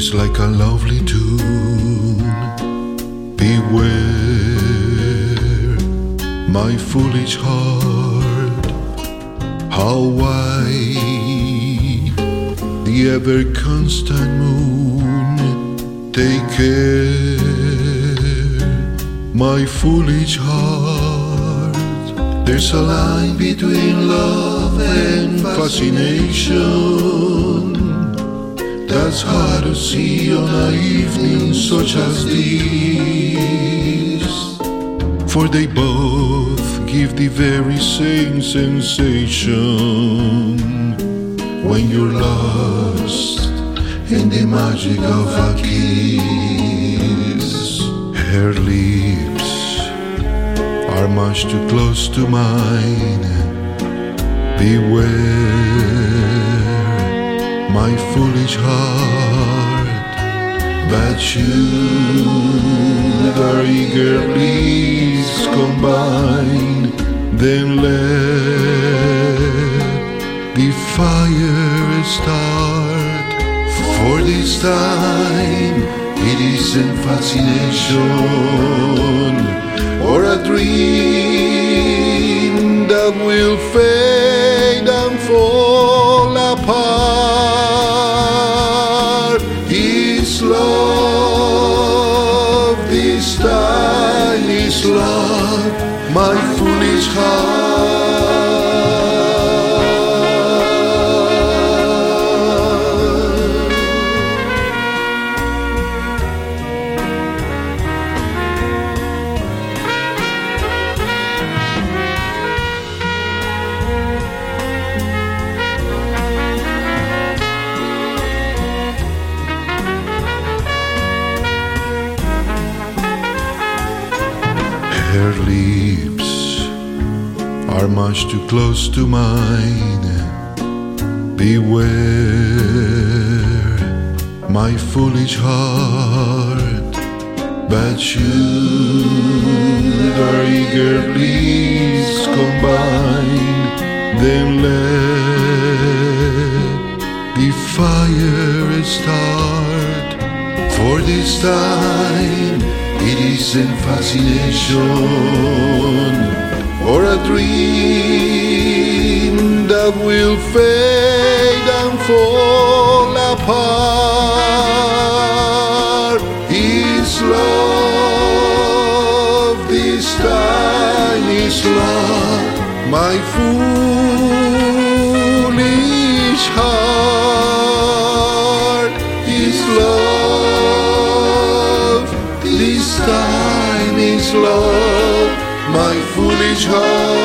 is like a lovely tune. Beware, my foolish heart, how wide the ever constant moon. Take care, my foolish heart. There's a line between love and fascination. That's hard to see on an evening such as this. For they both give the very same sensation when you're lost in the magic of a kiss. Her lips are much too close to mine. Beware, my foolish heart, that should our eager lips combine, then let the fire start. For this time, it isn't fascination this time? Is love my foolish heart? Lips are much too close to mine. Beware, my foolish heart, but should our eager lips combine, then let the fire start. For this time, it isn't fascination or a dream that will fade and fall apart. Is love this time? Is love my foolish heart? Is love love my foolish heart?